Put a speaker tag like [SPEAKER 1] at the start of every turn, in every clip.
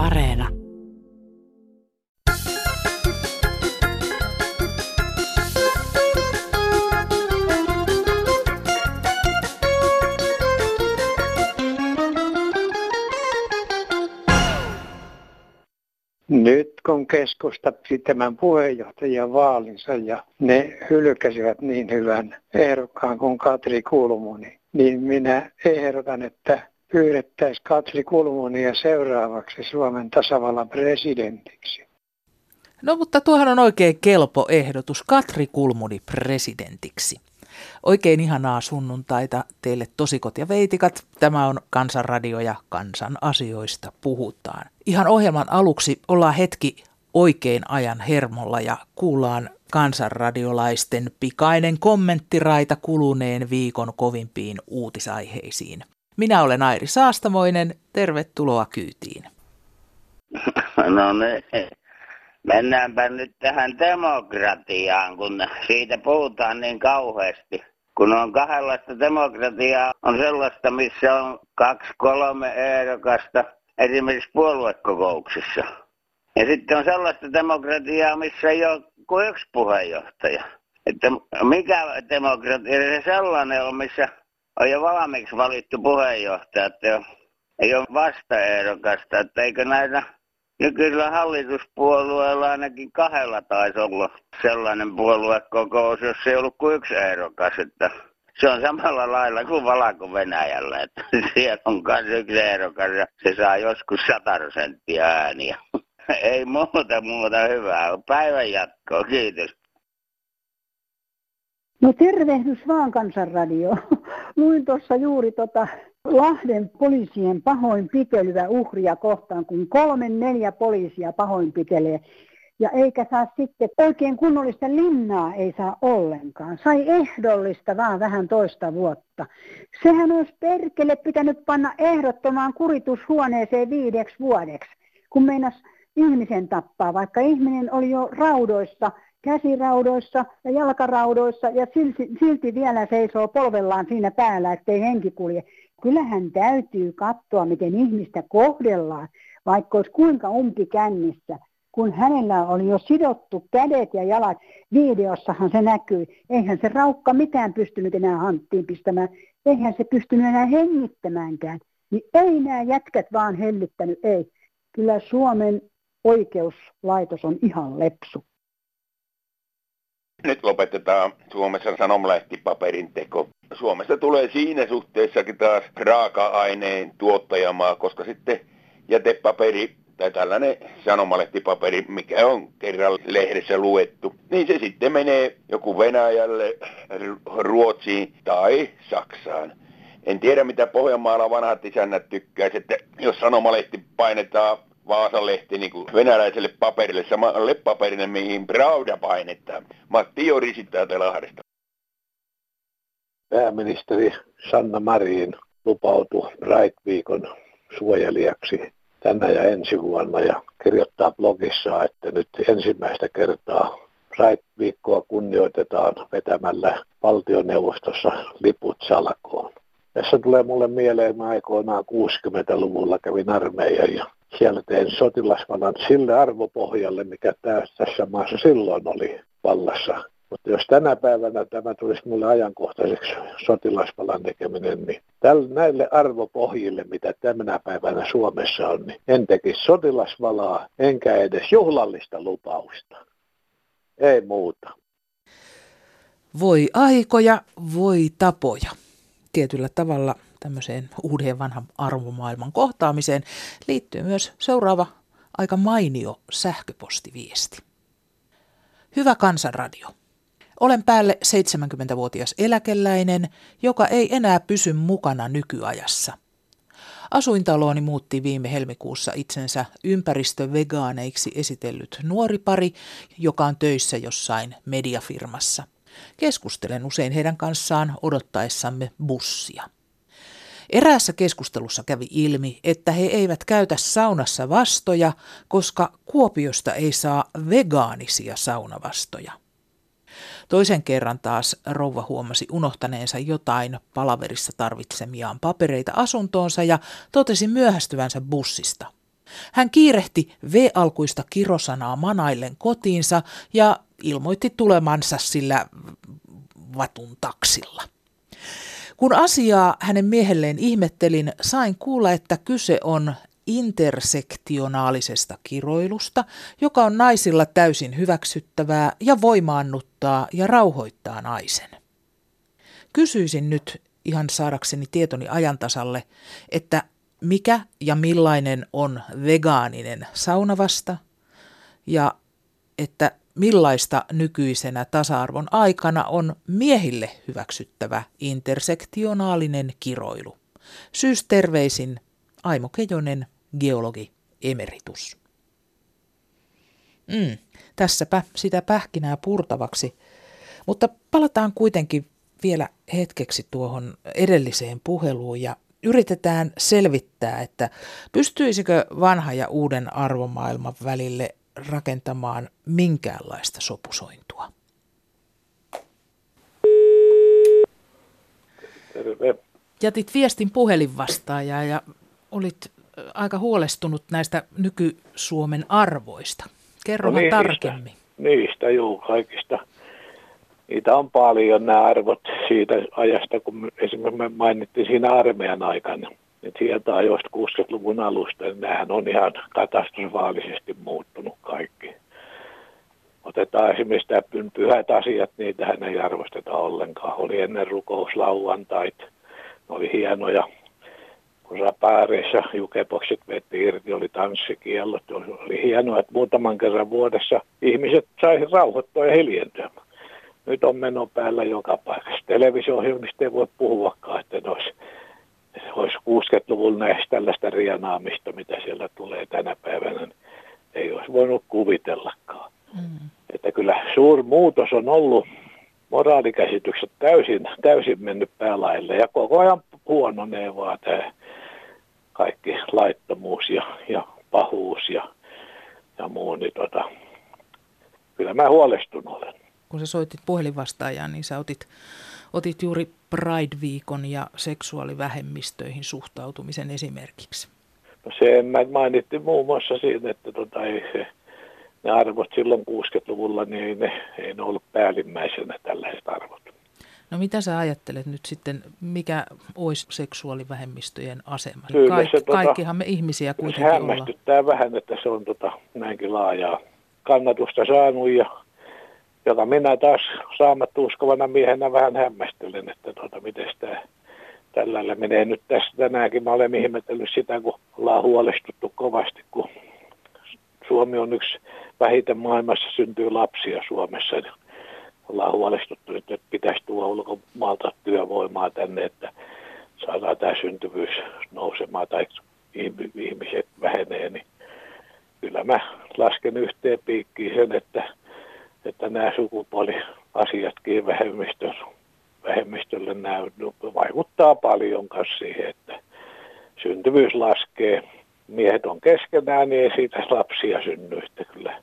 [SPEAKER 1] Areena.
[SPEAKER 2] Nyt kun keskusta tämän puheenjohtajan vaalinsa ja ne hylkäsivät niin hyvän ehdokkaan kuin Katri Kulmuni, niin minä ehdotan, että pyydettäisiin Katri Kulmunia seuraavaksi Suomen tasavallan presidentiksi.
[SPEAKER 1] No mutta tuohan on oikein kelpo ehdotus Katri Kulmuni presidentiksi. Oikein ihanaa sunnuntaita teille tosikot ja veitikat. Tämä on Kansanradio ja kansan asioista puhutaan. Ihan ohjelman aluksi ollaan hetki oikein ajan hermolla ja kuullaan kansanradiolaisten pikainen kommenttiraita kuluneen viikon kovimpiin uutisaiheisiin. Minä olen Airi Saastamoinen, tervetuloa kyytiin.
[SPEAKER 3] No niin, mennäänpä nyt tähän demokratiaan, kun siitä puhutaan niin kauheasti. Kun on kahdenlaista demokratiaa, on sellaista, missä on kaksi, kolme ehdokasta, esimerkiksi puoluekokouksissa. Ja sitten on sellaista demokratiaa, missä ei ole kuin yksi puheenjohtaja. Että mikä demokratia se sellainen on, missä on jo valmiiksi valittu puheenjohtaja, että ei ole vastaehdokasta, että eikö näitä nykyisellä hallituspuolueella ainakin kahdella taisi olla sellainen puoluekokous, jos ei ollut kuin yksi ehdokas, että se on samalla lailla kuin Valko-Venäjällä, että siellä on myös yksi ehdokas ja se saa joskus 100 prosenttia ääniä. Ei muuta muuta hyvää. Päivän jatkoa. Kiitos.
[SPEAKER 4] No tervehdys vaan kansanradio. Luin tuossa juuri tota Lahden poliisien pahoinpitelyä uhria kohtaan, kun kolme neljä poliisia pahoinpitelee. Ja eikä saa sitten oikein kunnollista linnaa ei saa ollenkaan. Sai ehdollista vaan vähän toista vuotta. Sehän olisi perkele pitänyt panna ehdottomaan kuritushuoneeseen viideksi vuodeksi, kun meinas ihmisen tappaa, vaikka ihminen oli jo raudoissa, käsiraudoissa ja jalkaraudoissa ja silti, silti vielä seisoo polvellaan siinä päällä, ettei henki kulje. Kyllähän täytyy katsoa, miten ihmistä kohdellaan, vaikka olisi kuinka kännissä, kun hänellä oli jo sidottu kädet ja jalat. Videossahan se näkyy. Eihän se raukka mitään pystynyt enää hanttiin pistämään. Eihän se pystynyt enää hengittämäänkään. Niin ei nämä jätkät vaan hellittänyt, ei. Kyllä Suomen oikeuslaitos on ihan lepsu.
[SPEAKER 5] Nyt lopetetaan Suomessa sanomalehtipaperin teko. Suomesta tulee siinä suhteessakin taas raaka-aineen tuottajamaa, koska sitten jätepaperi tai tällainen sanomalehtipaperi, mikä on kerran lehdessä luettu, niin se sitten menee joku Venäjälle, Ruotsiin tai Saksaan. En tiedä, mitä Pohjanmaalla vanhat isännät tykkäisivät, että jos sanomalehti painetaan Vaasalehti niin kuin venäläiselle paperille, samalle paperille, mihin Brauda painetaan. Matti Jori täältä Lahdesta.
[SPEAKER 6] Pääministeri Sanna Marin lupautui Bright-viikon suojelijaksi tänä ja ensi vuonna ja kirjoittaa blogissa, että nyt ensimmäistä kertaa Bright-viikkoa kunnioitetaan vetämällä valtioneuvostossa liput salkoon. Tässä tulee mulle mieleen, että aikoinaan 60-luvulla kävin armeijan ja siellä tein sotilasvalan sille arvopohjalle, mikä tässä maassa silloin oli vallassa. Mutta jos tänä päivänä tämä tulisi mulle ajankohtaiseksi sotilasvalan tekeminen, niin tälle, näille arvopohjille, mitä tänä päivänä Suomessa on, niin en tekisi sotilasvalaa, enkä edes juhlallista lupausta. Ei muuta.
[SPEAKER 1] Voi aikoja, voi tapoja. Tietyllä tavalla tämmöiseen uuden vanhan arvomaailman kohtaamiseen liittyy myös seuraava aika mainio sähköpostiviesti. Hyvä kansanradio. Olen päälle 70-vuotias eläkeläinen, joka ei enää pysy mukana nykyajassa. Asuintalooni muutti viime helmikuussa itsensä ympäristövegaaneiksi esitellyt nuori pari, joka on töissä jossain mediafirmassa. Keskustelen usein heidän kanssaan odottaessamme bussia. Eräässä keskustelussa kävi ilmi, että he eivät käytä saunassa vastoja, koska Kuopiosta ei saa vegaanisia saunavastoja. Toisen kerran taas rouva huomasi unohtaneensa jotain palaverissa tarvitsemiaan papereita asuntoonsa ja totesi myöhästyvänsä bussista. Hän kiirehti V-alkuista kirosanaa manaillen kotiinsa ja ilmoitti tulemansa sillä vatun taksilla. Kun asiaa hänen miehelleen ihmettelin, sain kuulla, että kyse on intersektionaalisesta kiroilusta, joka on naisilla täysin hyväksyttävää ja voimaannuttaa ja rauhoittaa naisen. Kysyisin nyt ihan saadakseni tietoni ajantasalle, että mikä ja millainen on vegaaninen saunavasta ja että millaista nykyisenä tasa-arvon aikana on miehille hyväksyttävä intersektionaalinen kiroilu. Syys terveisin Aimo Kejonen, geologi emeritus. Mm, tässäpä sitä pähkinää purtavaksi, mutta palataan kuitenkin vielä hetkeksi tuohon edelliseen puheluun ja yritetään selvittää, että pystyisikö vanha ja uuden arvomaailman välille rakentamaan minkäänlaista sopusointua.
[SPEAKER 6] Terve.
[SPEAKER 1] Jätit viestin puhelinvastaajaa ja olit aika huolestunut näistä nyky-Suomen arvoista. Kerro
[SPEAKER 6] No niistä.
[SPEAKER 1] tarkemmin.
[SPEAKER 6] Niistä, juu, kaikista. Niitä on paljon nämä arvot siitä ajasta, kun me- esimerkiksi me mainittiin siinä armeijan aikana. Että sieltä ajoista 60-luvun alusta, niin nämähän on ihan katastrofaalisesti muuttunut kaikki. Otetaan esimerkiksi tämä py- pyhät asiat, niitähän ei arvosteta ollenkaan. Oli ennen rukouslauantait, ne oli hienoja. Kun rapaareissa jukeboksit veti irti, oli tanssikiellot. Oli, hienoa, että muutaman kerran vuodessa ihmiset sai rauhoittua ja hiljentyä. Nyt on meno päällä joka paikassa. Televisio-ohjelmista ei voi puhuakaan, että ne olisi, olisi 60-luvulla näistä tällaista rienaamista, mitä siellä tulee tänä päivänä. niin Ei olisi voinut kuvitellakaan.
[SPEAKER 1] Mm.
[SPEAKER 6] Että kyllä suuri muutos on ollut moraalikäsitykset täysin, täysin mennyt päälaille ja koko ajan huononee vaan tämä kaikki laittomuus ja, ja pahuus ja, ja muu, niin tota, kyllä mä huolestunut olen.
[SPEAKER 1] Kun sä soitit puhelinvastaajaan, niin sä otit, otit juuri Pride-viikon ja seksuaalivähemmistöihin suhtautumisen esimerkiksi.
[SPEAKER 6] No se mä mainittiin muun muassa siinä, että tota, ei se, ne arvot silloin 60-luvulla, niin ei ne, ei ne ollut päällimmäisenä tällaiset arvot.
[SPEAKER 1] No mitä sä ajattelet nyt sitten, mikä olisi seksuaalivähemmistöjen asema?
[SPEAKER 6] Kyllä
[SPEAKER 1] Kaik,
[SPEAKER 6] se tota-
[SPEAKER 1] kaikkihan me ihmisiä
[SPEAKER 6] Se
[SPEAKER 1] kuitenkin ollaan.
[SPEAKER 6] hämmästyttää vähän, että se on tota, näinkin laajaa kannatusta saanut ja joka minä taas saamatta uskovana miehenä vähän hämmästelen, että tota, miten tämä tällä menee nyt tässä tänäänkin. Mä olen ihmetellyt sitä, kun ollaan huolestuttu kovasti, kun Suomi on yksi vähiten maailmassa syntyy lapsia Suomessa. Niin ollaan huolestuttu, että pitäisi tuoda ulkomaalta työvoimaa tänne, että saadaan tämä syntyvyys nousemaan tai ihm- ihmiset vähenee, niin kyllä mä lasken yhteen piikkiin sen, että, että nämä sukupuoliasiatkin vähemmistön, vähemmistölle nämä vaikuttaa paljon kanssa siihen, että syntyvyys laskee. Miehet on keskenään, niin ei siitä lapsia synny, että kyllä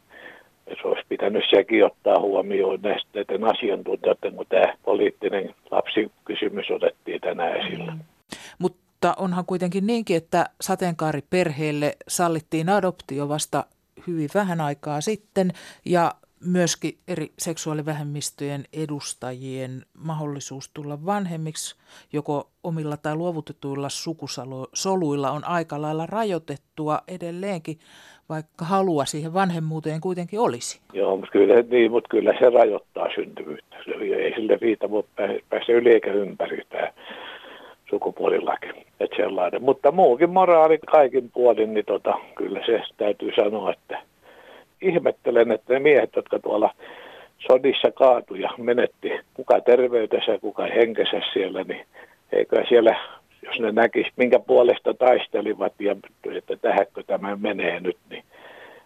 [SPEAKER 6] se olisi pitänyt sekin ottaa huomioon näistä näiden asiantuntijoiden, kun tämä poliittinen lapsikysymys otettiin tänään esille.
[SPEAKER 1] Mm. Mutta onhan kuitenkin niinkin, että sateenkaariperheelle sallittiin adoptio vasta hyvin vähän aikaa sitten ja myöskin eri seksuaalivähemmistöjen edustajien mahdollisuus tulla vanhemmiksi joko omilla tai luovutetuilla sukusoluilla on aika lailla rajoitettua edelleenkin, vaikka halua siihen vanhemmuuteen kuitenkin olisi.
[SPEAKER 6] Joo, mutta kyllä, niin, mutta kyllä se rajoittaa syntyvyyttä. Ei sille viita voi pää- päästä yli eikä ympäri tämä sukupuolilaki. Et sellainen. Mutta muukin moraali kaikin puolin, niin tota, kyllä se täytyy sanoa, että ihmettelen, että ne miehet, jotka tuolla sodissa kaatu ja menetti kuka terveytensä, kuka henkensä siellä, niin eikö siellä, jos ne näkis, minkä puolesta taistelivat ja että tähänkö tämä menee nyt, niin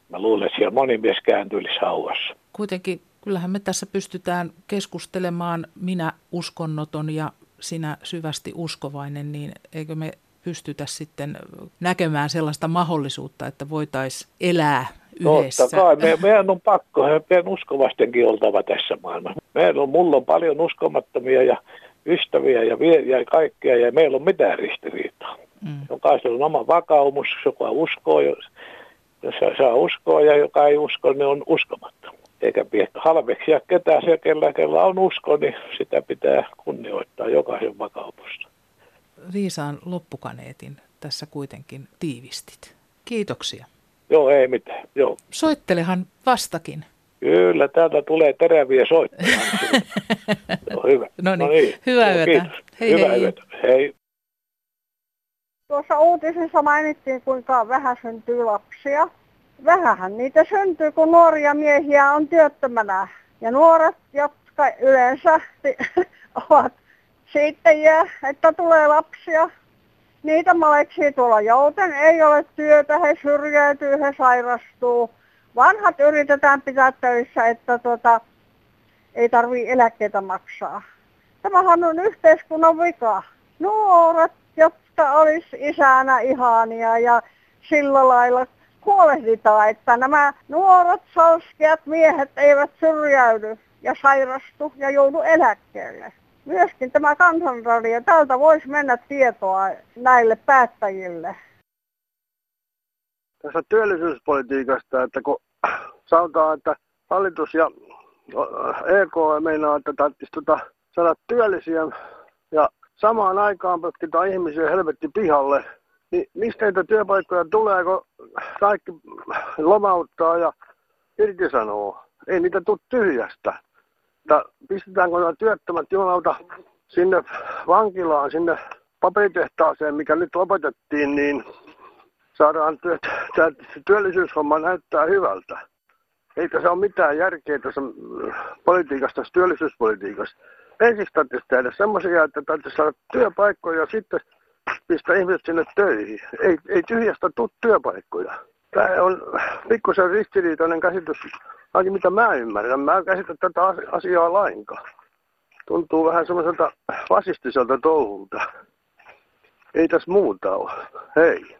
[SPEAKER 6] mä luulen, että siellä moni mies kääntyisi hauvassa.
[SPEAKER 1] Kuitenkin kyllähän me tässä pystytään keskustelemaan minä uskonnoton ja sinä syvästi uskovainen, niin eikö me pystytä sitten näkemään sellaista mahdollisuutta, että voitaisiin elää yhdessä.
[SPEAKER 6] Totta kai, me, meidän on pakko, meidän uskovastenkin oltava tässä maailmassa. Meillä on, mulla on paljon uskomattomia ja ystäviä ja, vie, ja kaikkea, ja meillä on mitään ristiriitaa.
[SPEAKER 1] Mm.
[SPEAKER 6] Jokaisella on oma vakaumus, joka uskoo jo Jos saa uskoa ja joka ei usko, niin on uskomatta. Eikä pidä halveksia ketään se, kellä, kellä on usko, niin sitä pitää kunnioittaa jokaisen vakaupusta.
[SPEAKER 1] Viisaan loppukaneetin tässä kuitenkin tiivistit. Kiitoksia.
[SPEAKER 6] Joo, ei mitään. Joo.
[SPEAKER 1] Soittelehan vastakin.
[SPEAKER 6] Kyllä, täältä tulee teräviä soittoja. no, hyvä.
[SPEAKER 1] No niin, no niin. hyvää yötä.
[SPEAKER 6] Kiitos. Hei, Hyvää hei. yötä. Hei.
[SPEAKER 7] Tuossa uutisessa mainittiin, kuinka vähän syntyy lapsia. Vähähän niitä syntyy, kun nuoria miehiä on työttömänä. Ja nuoret, jotka yleensä ovat siittäjiä, että tulee lapsia, niitä maleksii tuolla jouten, ei ole työtä, he syrjäytyy, he sairastuu. Vanhat yritetään pitää töissä, että tota, ei tarvii eläkkeitä maksaa. Tämähän on yhteiskunnan vika. Nuoret, jotka olisi isänä ihania ja sillä lailla huolehditaan, että nämä nuoret salskeat miehet eivät syrjäydy ja sairastu ja joudu eläkkeelle. Myöskin tämä kansanradio, täältä voisi mennä tietoa näille päättäjille.
[SPEAKER 8] Tässä työllisyyspolitiikasta, että kun sanotaan, että hallitus ja EK meinaa, että tarvitsisi tuota saada työllisiä ja samaan aikaan potkitaan ihmisiä helvetti pihalle, niin mistä niitä työpaikkoja tulee, kun kaikki lomauttaa ja irtisanoo? Ei niitä tule tyhjästä. Että pistetäänkö nämä työttömät jumalauta sinne vankilaan, sinne paperitehtaaseen, mikä nyt lopetettiin, niin saadaan työt, tämä työllisyyshomma näyttää hyvältä. Eikä se ole mitään järkeä tässä politiikassa, tässä työllisyyspolitiikassa ensin täytyisi tehdä semmoisia, että täytyisi saada työpaikkoja ja sitten pistää ihmiset sinne töihin. Ei, ei tyhjästä tule työpaikkoja. Tämä on pikkusen ristiriitainen käsitys, ainakin mitä mä ymmärrän. Mä en käsitä tätä asiaa lainkaan. Tuntuu vähän semmoiselta fasistiselta touhulta. Ei tässä muuta ole. Hei.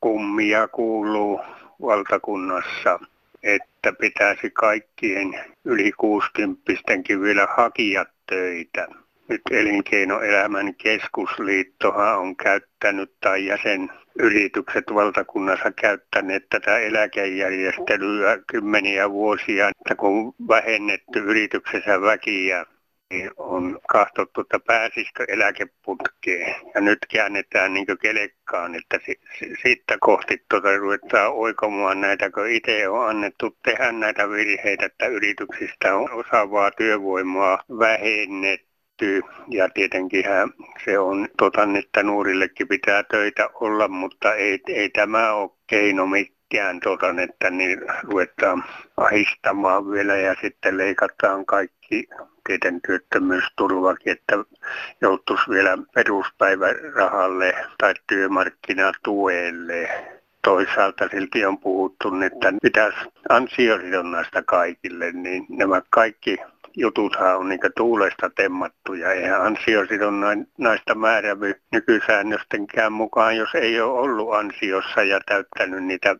[SPEAKER 9] Kummia kuuluu valtakunnassa että pitäisi kaikkien yli 60 vielä hakia töitä. Nyt Elinkeinoelämän keskusliittohan on käyttänyt tai jäsenyritykset valtakunnassa käyttäneet tätä eläkejärjestelyä kymmeniä vuosia, että kun vähennetty yrityksessä väkiä niin on katsottu, että pääsisikö eläkeputkeen. Ja nyt käännetään niin kelekkaan, että si- si- siitä kohti tuota ruvetaan oikomaan näitä, kun itse on annettu tehdä näitä virheitä, että yrityksistä on osaavaa työvoimaa vähennetty. Ja tietenkin se on tota, että nuorillekin pitää töitä olla, mutta ei, ei tämä ole keino mikään, tota, että niin ruvetaan ahistamaan vielä ja sitten leikataan kaikki tietenkin työttömyysturvakin, että joutuisi vielä peruspäivärahalle tai työmarkkinatuelle. Toisaalta silti on puhuttu, että pitäisi ansiosidonnaista kaikille, niin nämä kaikki jututhan on niin tuulesta temmattuja. Eihän ansiosidonnaista määrävy nykysäännöstenkään mukaan, jos ei ole ollut ansiossa ja täyttänyt niitä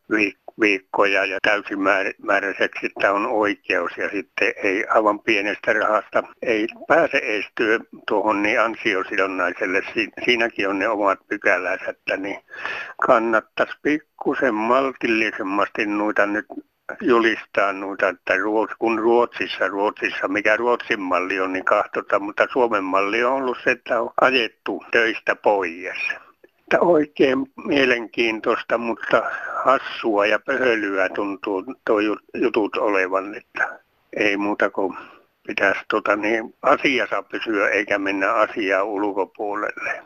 [SPEAKER 9] viikkoja ja täysimääräiseksi, että on oikeus ja sitten ei aivan pienestä rahasta ei pääse edes työ tuohon niin ansiosidonnaiselle. Siinäkin on ne omat pykälänsä, että niin kannattaisi pikkusen maltillisemmasti noita nyt julistaa noita, että Ruots, kun Ruotsissa, Ruotsissa, mikä Ruotsin malli on, niin kahtota, mutta Suomen malli on ollut se, että on ajettu töistä pois että oikein mielenkiintoista, mutta hassua ja pöhölyä tuntuu tuo jutut olevan, että ei muuta kuin pitäisi tota, niin, asiassa pysyä eikä mennä asiaa ulkopuolelle.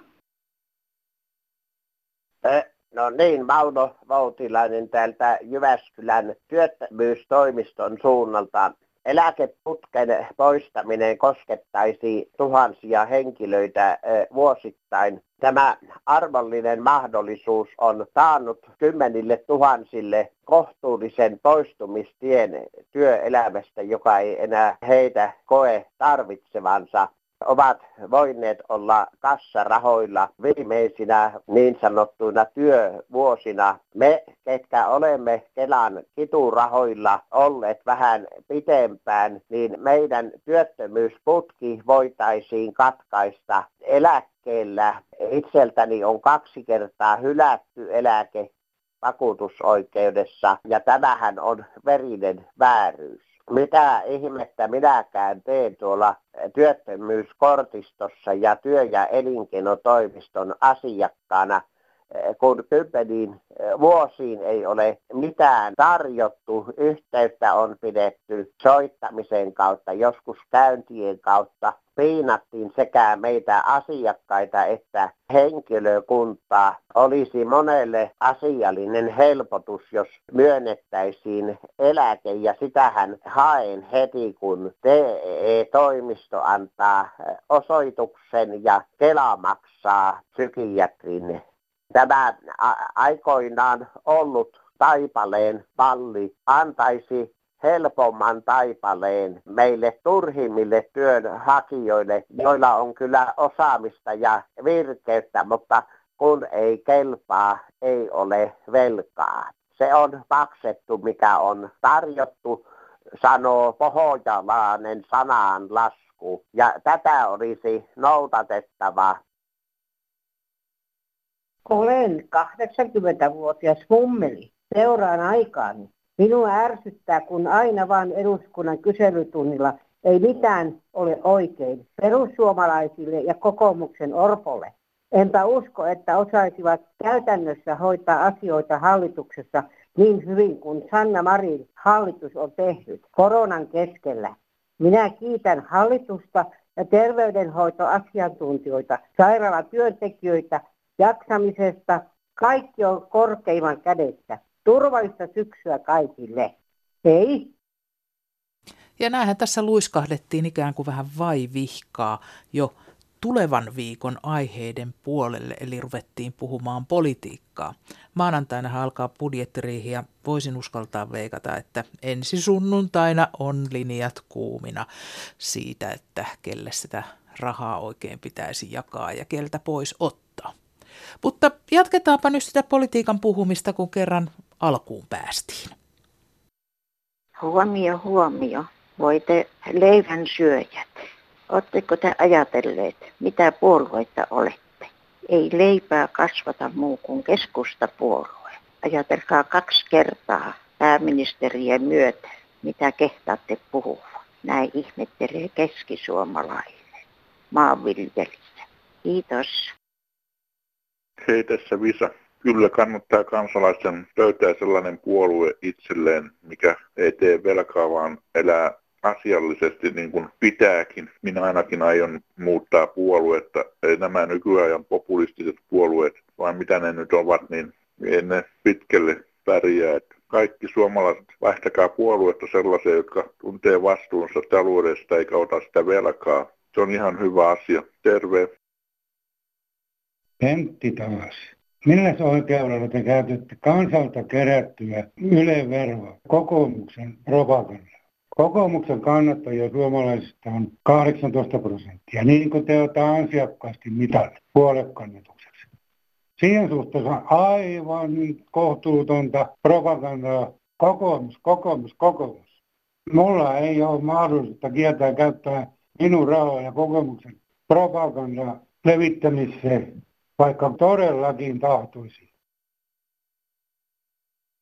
[SPEAKER 10] No niin, Mauno Voutilainen täältä Jyväskylän työttömyystoimiston suunnalta eläkeputken poistaminen koskettaisi tuhansia henkilöitä vuosittain. Tämä arvollinen mahdollisuus on saanut kymmenille tuhansille kohtuullisen poistumistien työelämästä, joka ei enää heitä koe tarvitsevansa ovat voineet olla kassarahoilla viimeisinä niin sanottuina työvuosina. Me, ketkä olemme Kelan kiturahoilla olleet vähän pitempään, niin meidän työttömyysputki voitaisiin katkaista eläkkeellä. Itseltäni on kaksi kertaa hylätty eläke vakuutusoikeudessa ja tämähän on verinen vääryys. Mitä ihmettä minäkään teen tuolla työttömyyskortistossa ja työ- ja elinkeinotoimiston asiakkaana kun kymmeniin vuosiin ei ole mitään tarjottu, yhteyttä on pidetty soittamisen kautta, joskus käyntien kautta, piinattiin sekä meitä asiakkaita että henkilökuntaa. Olisi monelle asiallinen helpotus, jos myönnettäisiin eläke ja sitähän haen heti, kun TE-toimisto antaa osoituksen ja Kela maksaa psykiatrin Tämä aikoinaan ollut taipaleen palli antaisi helpomman taipaleen meille turhimmille työnhakijoille, joilla on kyllä osaamista ja virkeyttä, mutta kun ei kelpaa, ei ole velkaa. Se on maksettu, mikä on tarjottu, sanoo pohojalainen sanaan lasku. Ja tätä olisi noudatettava
[SPEAKER 11] olen 80-vuotias mummeli. Seuraan aikaan. Minua ärsyttää, kun aina vain eduskunnan kyselytunnilla ei mitään ole oikein perussuomalaisille ja kokoomuksen orpolle. Enpä usko, että osaisivat käytännössä hoitaa asioita hallituksessa niin hyvin kuin Sanna Marin hallitus on tehnyt koronan keskellä. Minä kiitän hallitusta ja terveydenhoitoasiantuntijoita, sairaalatyöntekijöitä jaksamisesta. Kaikki on korkeimman kädessä. Turvallista syksyä kaikille. Hei!
[SPEAKER 1] Ja näähän tässä luiskahdettiin ikään kuin vähän vaivihkaa jo tulevan viikon aiheiden puolelle, eli ruvettiin puhumaan politiikkaa. Maanantaina alkaa budjettiriihi ja voisin uskaltaa veikata, että ensi sunnuntaina on linjat kuumina siitä, että kelle sitä rahaa oikein pitäisi jakaa ja keltä pois ottaa. Mutta jatketaanpa nyt sitä politiikan puhumista, kun kerran alkuun päästiin.
[SPEAKER 12] Huomio, huomio. Voitte leivän syöjät. Oletteko te ajatelleet, mitä puolueita olette? Ei leipää kasvata muu kuin keskustapuolue. Ajatelkaa kaksi kertaa pääministeriä myötä, mitä kehtaatte puhua. Näin ihmettelee keskisuomalainen maanviljelijä. Kiitos.
[SPEAKER 13] Hei tässä Visa. Kyllä kannattaa kansalaisten löytää sellainen puolue itselleen, mikä ei tee velkaa, vaan elää asiallisesti niin kuin pitääkin. Minä ainakin aion muuttaa puoluetta. Ei nämä nykyajan populistiset puolueet, vaan mitä ne nyt ovat, niin ei ne pitkälle pärjää. Kaikki suomalaiset, vaihtakaa puoluetta sellaisia, jotka tuntee vastuunsa taloudesta eikä ota sitä velkaa. Se on ihan hyvä asia. Terve.
[SPEAKER 14] Pentti taas. Millä oikeudella te käytätte kansalta kerättyä yleveroa kokoomuksen propaganda? Kokoomuksen kannattajia suomalaisista on 18 prosenttia, niin kuin te olette ansiakkaasti mitanneet puolekannatukseksi. Siihen suhteessa on aivan kohtuutonta propagandaa. Kokoomus, kokoomus, kokoomus. Mulla ei ole mahdollisuutta kieltää käyttää minun rahoja kokoomuksen propagandaa levittämiseen vaikka todellakin tahtoisi.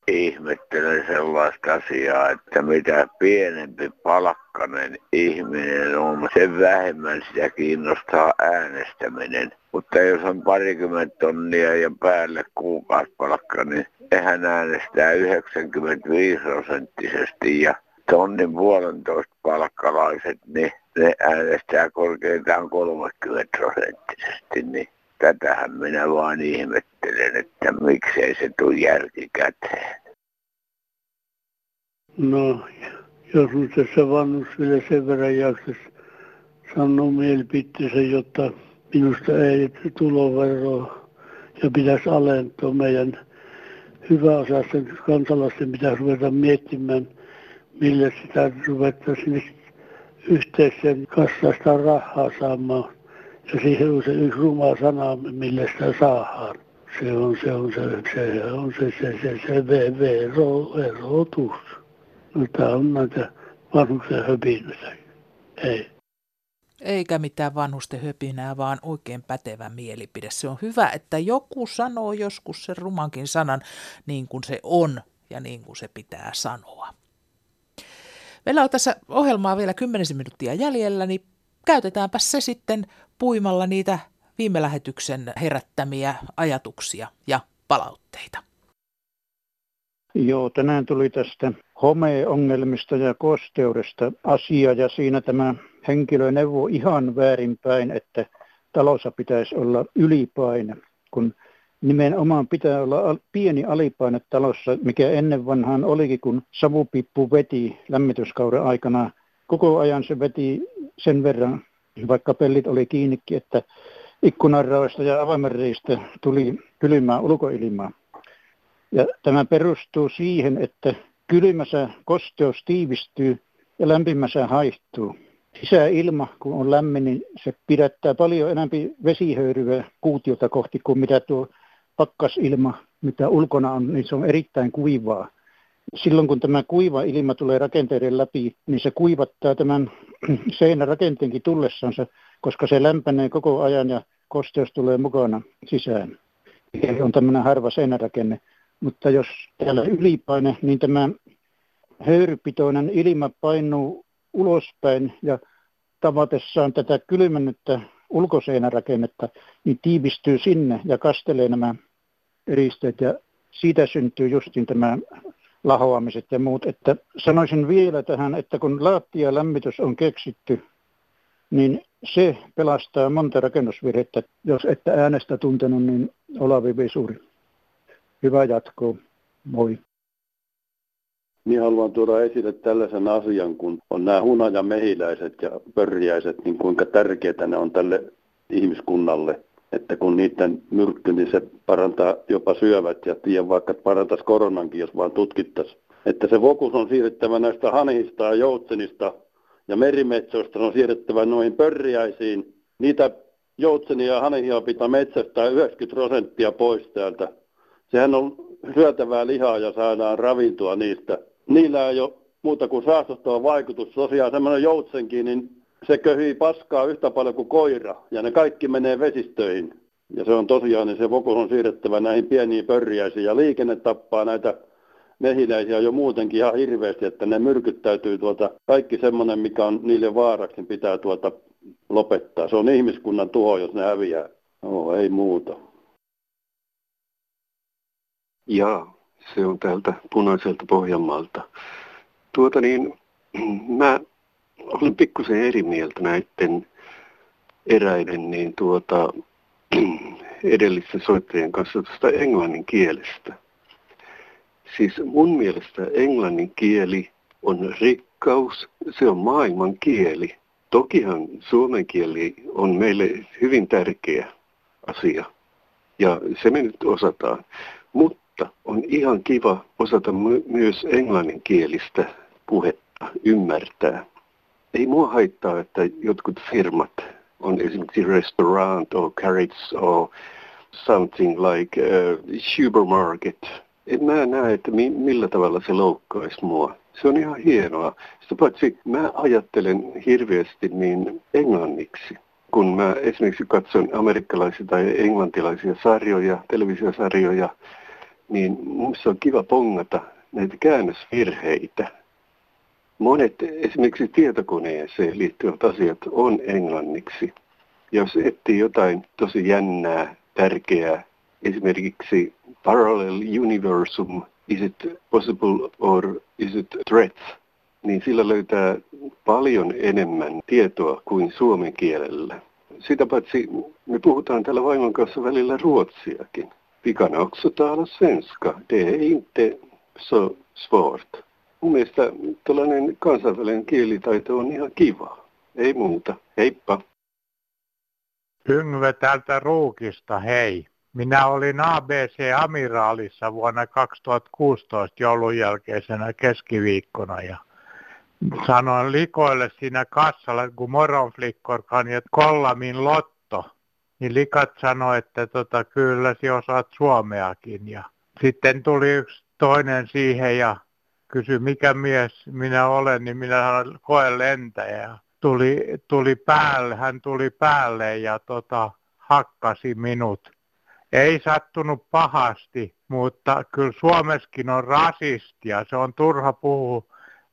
[SPEAKER 15] Ihmettelen sellaista asiaa, että mitä pienempi palkkainen ihminen on, sen vähemmän sitä kiinnostaa äänestäminen. Mutta jos on parikymmentä tonnia ja päälle kuukausipalkka, niin eihän äänestää 95 prosenttisesti ja tonnin puolentoista palkkalaiset, niin ne äänestää korkeintaan 30 prosenttisesti. Niin tätähän minä vaan ihmettelen, että miksei se tule jälkikäteen.
[SPEAKER 16] No, jos nyt tässä vanhus vielä sen verran jaksaisi sanoa mielipiteensä, jotta minusta ei tuloveroa ja pitäisi alentaa meidän hyväosaisten kansalaisten pitäisi ruveta miettimään, millä sitä ruvettaisiin yhteisen kassasta rahaa saamaan siihen on se yksi ruma sana, millä sitä saadaan. Se on se, on se, se, on se, se, se, se vero, verotus. No tämä on näitä vanhuksen höpinöitä. Ei.
[SPEAKER 1] Eikä mitään vanhusten höpinää, vaan oikein pätevä mielipide. Se on hyvä, että joku sanoo joskus sen rumankin sanan niin kuin se on ja niin kuin se pitää sanoa. Meillä on tässä ohjelmaa vielä 10 minuuttia jäljellä, niin käytetäänpä se sitten puimalla niitä viime lähetyksen herättämiä ajatuksia ja palautteita.
[SPEAKER 17] Joo, tänään tuli tästä homeongelmista ja kosteudesta asia ja siinä tämä henkilö neuvo ihan väärinpäin, että talossa pitäisi olla ylipaine, kun nimenomaan pitää olla pieni alipaine talossa, mikä ennen vanhaan olikin, kun savupippu veti lämmityskauden aikana. Koko ajan se veti sen verran, vaikka pellit oli kiinnikin, että ikkunanraoista ja avaimenreistä tuli kylmää ulkoilmaa. Ja tämä perustuu siihen, että kylmässä kosteus tiivistyy ja lämpimässä haihtuu. Sisäilma, kun on lämmin, niin se pidättää paljon enemmän vesihöyryä kuutiota kohti kuin mitä tuo pakkasilma, mitä ulkona on, niin se on erittäin kuivaa. Silloin kun tämä kuiva ilma tulee rakenteiden läpi, niin se kuivattaa tämän seinän rakenteenkin tullessansa, koska se lämpenee koko ajan ja kosteus tulee mukana sisään. Eli on tämmöinen harva seinärakenne. Mutta jos täällä ylipaine, niin tämä höyrypitoinen ilma painuu ulospäin ja tavatessaan tätä kylmennyttä ulkoseinärakennetta, niin tiivistyy sinne ja kastelee nämä eristeet ja siitä syntyy justin tämä lahoamiset ja muut. Että sanoisin vielä tähän, että kun lämmitys on keksitty, niin se pelastaa monta rakennusvirhettä. Jos ette äänestä tuntenut, niin Olavi Visuri. Hyvää jatkoa. Moi.
[SPEAKER 18] Minä haluan tuoda esille tällaisen asian, kun on nämä hunajamehiläiset ja pörjäiset, niin kuinka tärkeitä ne on tälle ihmiskunnalle. Että kun niiden myrkky, niin se parantaa jopa syövät ja tiedän vaikka parantaisi koronankin, jos vaan tutkittaisiin. Että se fokus on siirrettävä näistä hanhista ja joutsenista ja merimetsoista, on siirrettävä noihin pörjäisiin. Niitä joutsenia ja hanhia pitää metsästää 90 prosenttia pois täältä sehän on syötävää lihaa ja saadaan ravintoa niistä. Niillä ei ole muuta kuin saastustava vaikutus. Tosiaan semmoinen joutsenkin, niin se köhii paskaa yhtä paljon kuin koira ja ne kaikki menee vesistöihin. Ja se on tosiaan, niin se fokus on siirrettävä näihin pieniin pörjäisiin ja liikenne tappaa näitä mehiläisiä jo muutenkin ihan hirveästi, että ne myrkyttäytyy tuota, kaikki semmoinen, mikä on niille vaaraksi, niin pitää tuota lopettaa. Se on ihmiskunnan tuho, jos ne häviää. No, ei muuta.
[SPEAKER 19] Ja se on täältä punaiselta Pohjanmaalta. Tuota niin, mä olen pikkusen eri mieltä näiden eräiden niin tuota, edellisten soittajien kanssa tuosta englannin kielestä. Siis mun mielestä englannin kieli on rikkaus, se on maailman kieli. Tokihan suomen kieli on meille hyvin tärkeä asia ja se me nyt osataan. Mutta on ihan kiva osata my- myös englanninkielistä puhetta ymmärtää. Ei mua haittaa, että jotkut firmat on esimerkiksi restaurant or carriage or something like a supermarket. En mä näe, että mi- millä tavalla se loukkaisi mua. Se on ihan hienoa. Sitä paitsi mä ajattelen hirveästi niin englanniksi kun mä esimerkiksi katson amerikkalaisia tai englantilaisia sarjoja, televisiosarjoja, niin minusta on kiva pongata näitä käännösvirheitä. Monet esimerkiksi tietokoneeseen liittyvät asiat on englanniksi. Jos etsii jotain tosi jännää, tärkeää, esimerkiksi parallel universum, is it possible or is it threat, niin sillä löytää paljon enemmän tietoa kuin suomen kielellä. Sitä paitsi me puhutaan täällä vaimon kanssa välillä ruotsiakin. Vi kan också tala svenska. Det är inte så svårt. Mun mielestä tällainen kansainvälinen kielitaito on ihan kiva. Ei muuta. Heippa.
[SPEAKER 20] Yngve täältä Ruukista, hei. Minä olin ABC-amiraalissa vuonna 2016 joulun jälkeisenä keskiviikkona ja sanoin likoille siinä kassalla, kun moronflikkorkan ja kollamin lot niin likat sanoi, että tota, kyllä sinä osaat suomeakin. Ja sitten tuli yksi toinen siihen ja kysyi, mikä mies minä olen, niin minä sanoin koe lentäjä. tuli, tuli päälle, hän tuli päälle ja tota, hakkasi minut. Ei sattunut pahasti, mutta kyllä Suomessakin on rasistia. Se on turha puhua.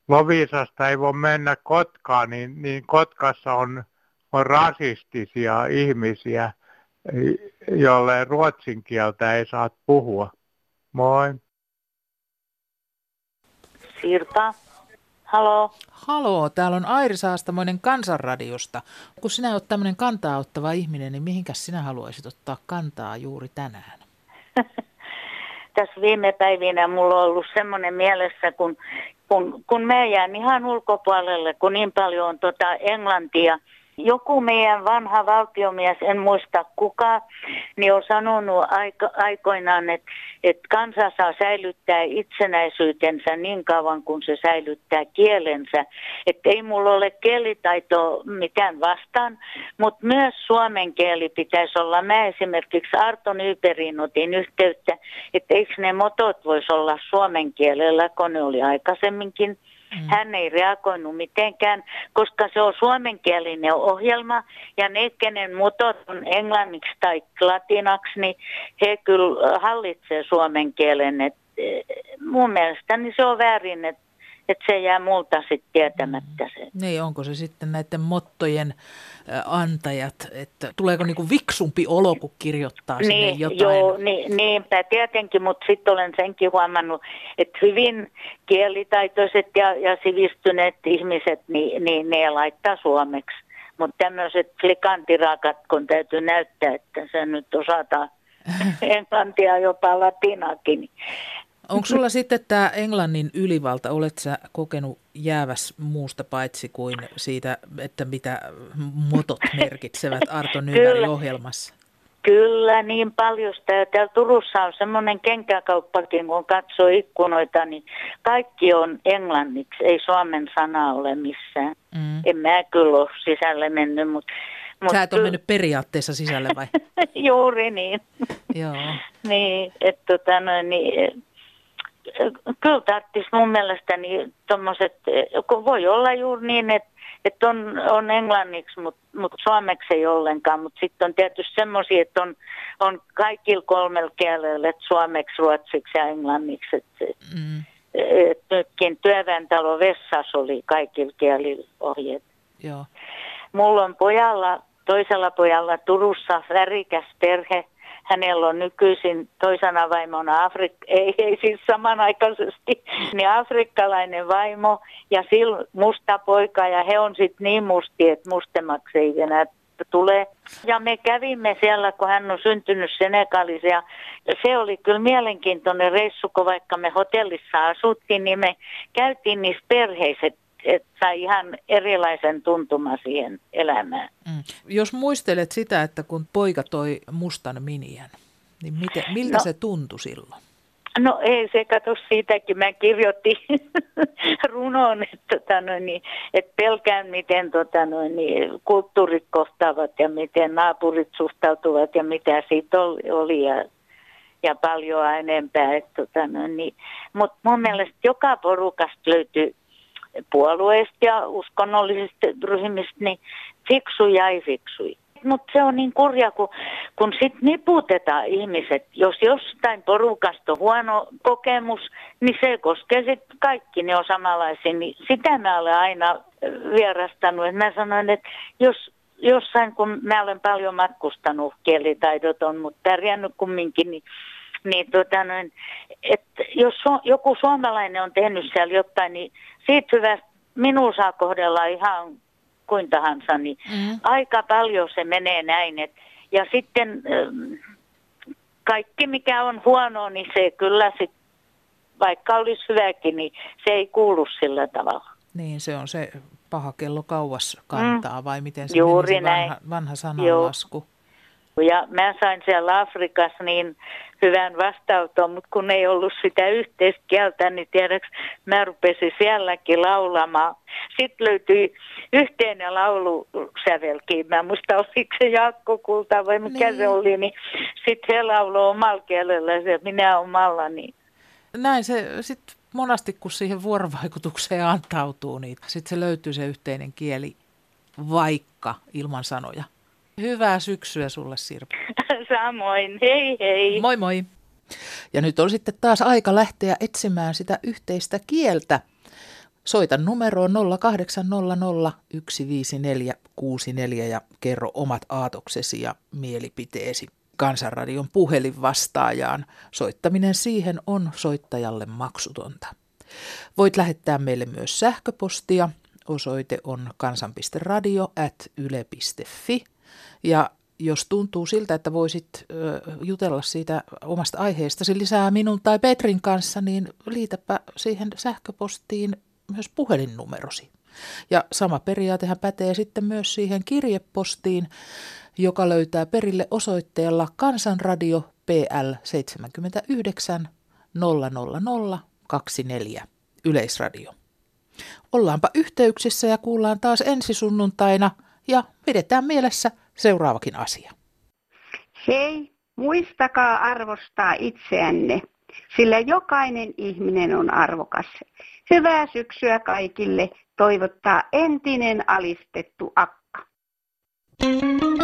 [SPEAKER 20] Lovisasta ei voi mennä Kotkaan, niin, niin Kotkassa on, on rasistisia ihmisiä, jolle ruotsin kieltä ei saa puhua. Moi.
[SPEAKER 12] Sirpa. Halo.
[SPEAKER 1] Halo, täällä on Airi Saastamoinen Kansanradiosta. Kun sinä olet tämmöinen kantaa ottava ihminen, niin mihinkäs sinä haluaisit ottaa kantaa juuri tänään?
[SPEAKER 12] Tässä viime päivinä mulla on ollut semmoinen mielessä, kun, kun, kun mä jään ihan ulkopuolelle, kun niin paljon on tota englantia – joku meidän vanha valtiomies, en muista kuka, niin on sanonut aiko, aikoinaan, että, että kansa saa säilyttää itsenäisyytensä niin kauan kuin se säilyttää kielensä. Että ei mulla ole kielitaito mitään vastaan, mutta myös suomen kieli pitäisi olla. Mä esimerkiksi Arto Nyperin otin yhteyttä, että eikö ne motot voisi olla suomen kielellä, kun ne oli aikaisemminkin Mm. Hän ei reagoinut mitenkään, koska se on suomenkielinen ohjelma ja ne, kenen mutot on englanniksi tai latinaksi, niin he kyllä hallitsee suomen kielen. Et, eh, mun mielestäni se on väärin, että että se jää multa sitten tietämättä se.
[SPEAKER 1] Niin, onko se sitten näiden mottojen antajat, että tuleeko niinku viksumpi olo, kun kirjoittaa niin, sinne jotain?
[SPEAKER 12] Joo, niin, niinpä tietenkin, mutta sitten olen senkin huomannut, että hyvin kielitaitoiset ja, ja sivistyneet ihmiset, niin, niin ne laittaa suomeksi. Mutta tämmöiset flikantirakat, kun täytyy näyttää, että se nyt osataan englantia jopa latinakin, niin
[SPEAKER 1] Onko sulla sitten tämä Englannin ylivalta, olet sä kokenut jääväs muusta paitsi kuin siitä, että mitä motot merkitsevät Arto Nyberg ohjelmassa?
[SPEAKER 12] Kyllä, niin paljon sitä. Täällä Turussa on semmoinen kenkäkauppakin, kun katsoo ikkunoita, niin kaikki on englanniksi, ei suomen sana ole missään. Mm. En mä kyllä ole sisälle mennyt, mutta
[SPEAKER 1] Mut Sä et ole mennyt periaatteessa sisälle vai?
[SPEAKER 12] Juuri niin.
[SPEAKER 1] Joo.
[SPEAKER 12] niin, että tota, no, niin, kyllä tarvitsisi mun mielestäni tuommoiset, kun voi olla juuri niin, että, että on, on englanniksi, mutta mut suomeksi ei ollenkaan, mutta sitten on tietysti semmoisia, että on, on kaikilla kolmella kielellä, että suomeksi, ruotsiksi ja englanniksi. Että, mm. et nytkin työväentalo Vessas oli kaikilla kielillä ohjeet.
[SPEAKER 1] Joo.
[SPEAKER 12] Mulla on pojalla, toisella pojalla Turussa värikäs perhe, hänellä on nykyisin toisena vaimona, Afrik- ei, ei siis samanaikaisesti, niin afrikkalainen vaimo ja sil musta poika ja he on sitten niin musti, että mustemaksi ei enää tulee. Ja me kävimme siellä, kun hän on syntynyt Senegalissa ja se oli kyllä mielenkiintoinen reissu, kun vaikka me hotellissa asuttiin, niin me käytiin niissä perheissä, että sai ihan erilaisen tuntuma siihen elämään. Mm.
[SPEAKER 1] Jos muistelet sitä, että kun poika toi mustan miniän, niin miten, miltä no, se tuntui silloin?
[SPEAKER 12] No ei se, kato siitäkin. Mä kirjoitin runoon, että, tota, no, niin, että pelkään miten tota, no, niin, kulttuurit kohtaavat ja miten naapurit suhtautuvat ja mitä siitä oli. oli ja, ja paljon enempää. tota, niin. Mutta mun mielestä joka porukasta löytyy puolueista ja uskonnollisista ryhmistä, niin fiksuja ei fiksui. Mutta se on niin kurja, kun, kun sit niputetaan ihmiset. Jos jostain porukasta on huono kokemus, niin se koskee sitten kaikki, ne on samanlaisia. Niin sitä mä olen aina vierastanut. Et mä sanoin, että jos jossain, kun mä olen paljon matkustanut, kielitaidoton, mutta pärjännyt kumminkin, niin niin tota noin, että jos su, joku suomalainen on tehnyt siellä jotain, niin siitä hyvästä minun saa kohdella ihan kuin tahansa, niin mm. aika paljon se menee näin. Et, ja sitten ähm, kaikki mikä on huono, niin se kyllä sit, vaikka olisi hyväkin, niin se ei kuulu sillä tavalla.
[SPEAKER 1] Niin, se on se paha kello kauas kantaa, mm. vai miten se
[SPEAKER 12] Juuri
[SPEAKER 1] menisi, vanha, vanha sananlasku? Joo.
[SPEAKER 12] Ja mä sain siellä Afrikassa niin hyvän vastauton, mutta kun ei ollut sitä yhteiskieltä, niin tiedäks, mä rupesin sielläkin laulamaan. Sitten löytyi yhteinen laulusävelkin. Mä muista, oliko se Jaakko Kulta vai mikä niin. se oli, niin sitten he lauloi omalla kielellä se minä omalla. Niin.
[SPEAKER 1] Näin se sitten monasti, kun siihen vuorovaikutukseen antautuu, niin sitten se löytyy se yhteinen kieli vaikka ilman sanoja. Hyvää syksyä sulle Sirpa.
[SPEAKER 12] Samoin, hei hei.
[SPEAKER 1] Moi moi. Ja nyt on sitten taas aika lähteä etsimään sitä yhteistä kieltä. Soita numeroon 0800 15464 ja kerro omat aatoksesi ja mielipiteesi. Kansanradion puhelin vastaajaan. Soittaminen siihen on soittajalle maksutonta. Voit lähettää meille myös sähköpostia. Osoite on kansan.radio at yle.fi. Ja jos tuntuu siltä, että voisit jutella siitä omasta aiheestasi lisää minun tai Petrin kanssa, niin liitäpä siihen sähköpostiin myös puhelinnumerosi. Ja sama periaatehan pätee sitten myös siihen kirjepostiin, joka löytää perille osoitteella Kansanradio PL 79 00024 Yleisradio. Ollaanpa yhteyksissä ja kuullaan taas ensi sunnuntaina ja pidetään mielessä seuraavakin asia.
[SPEAKER 21] Hei, muistakaa arvostaa itseänne, sillä jokainen ihminen on arvokas. Hyvää syksyä kaikille, toivottaa entinen alistettu akka. thank you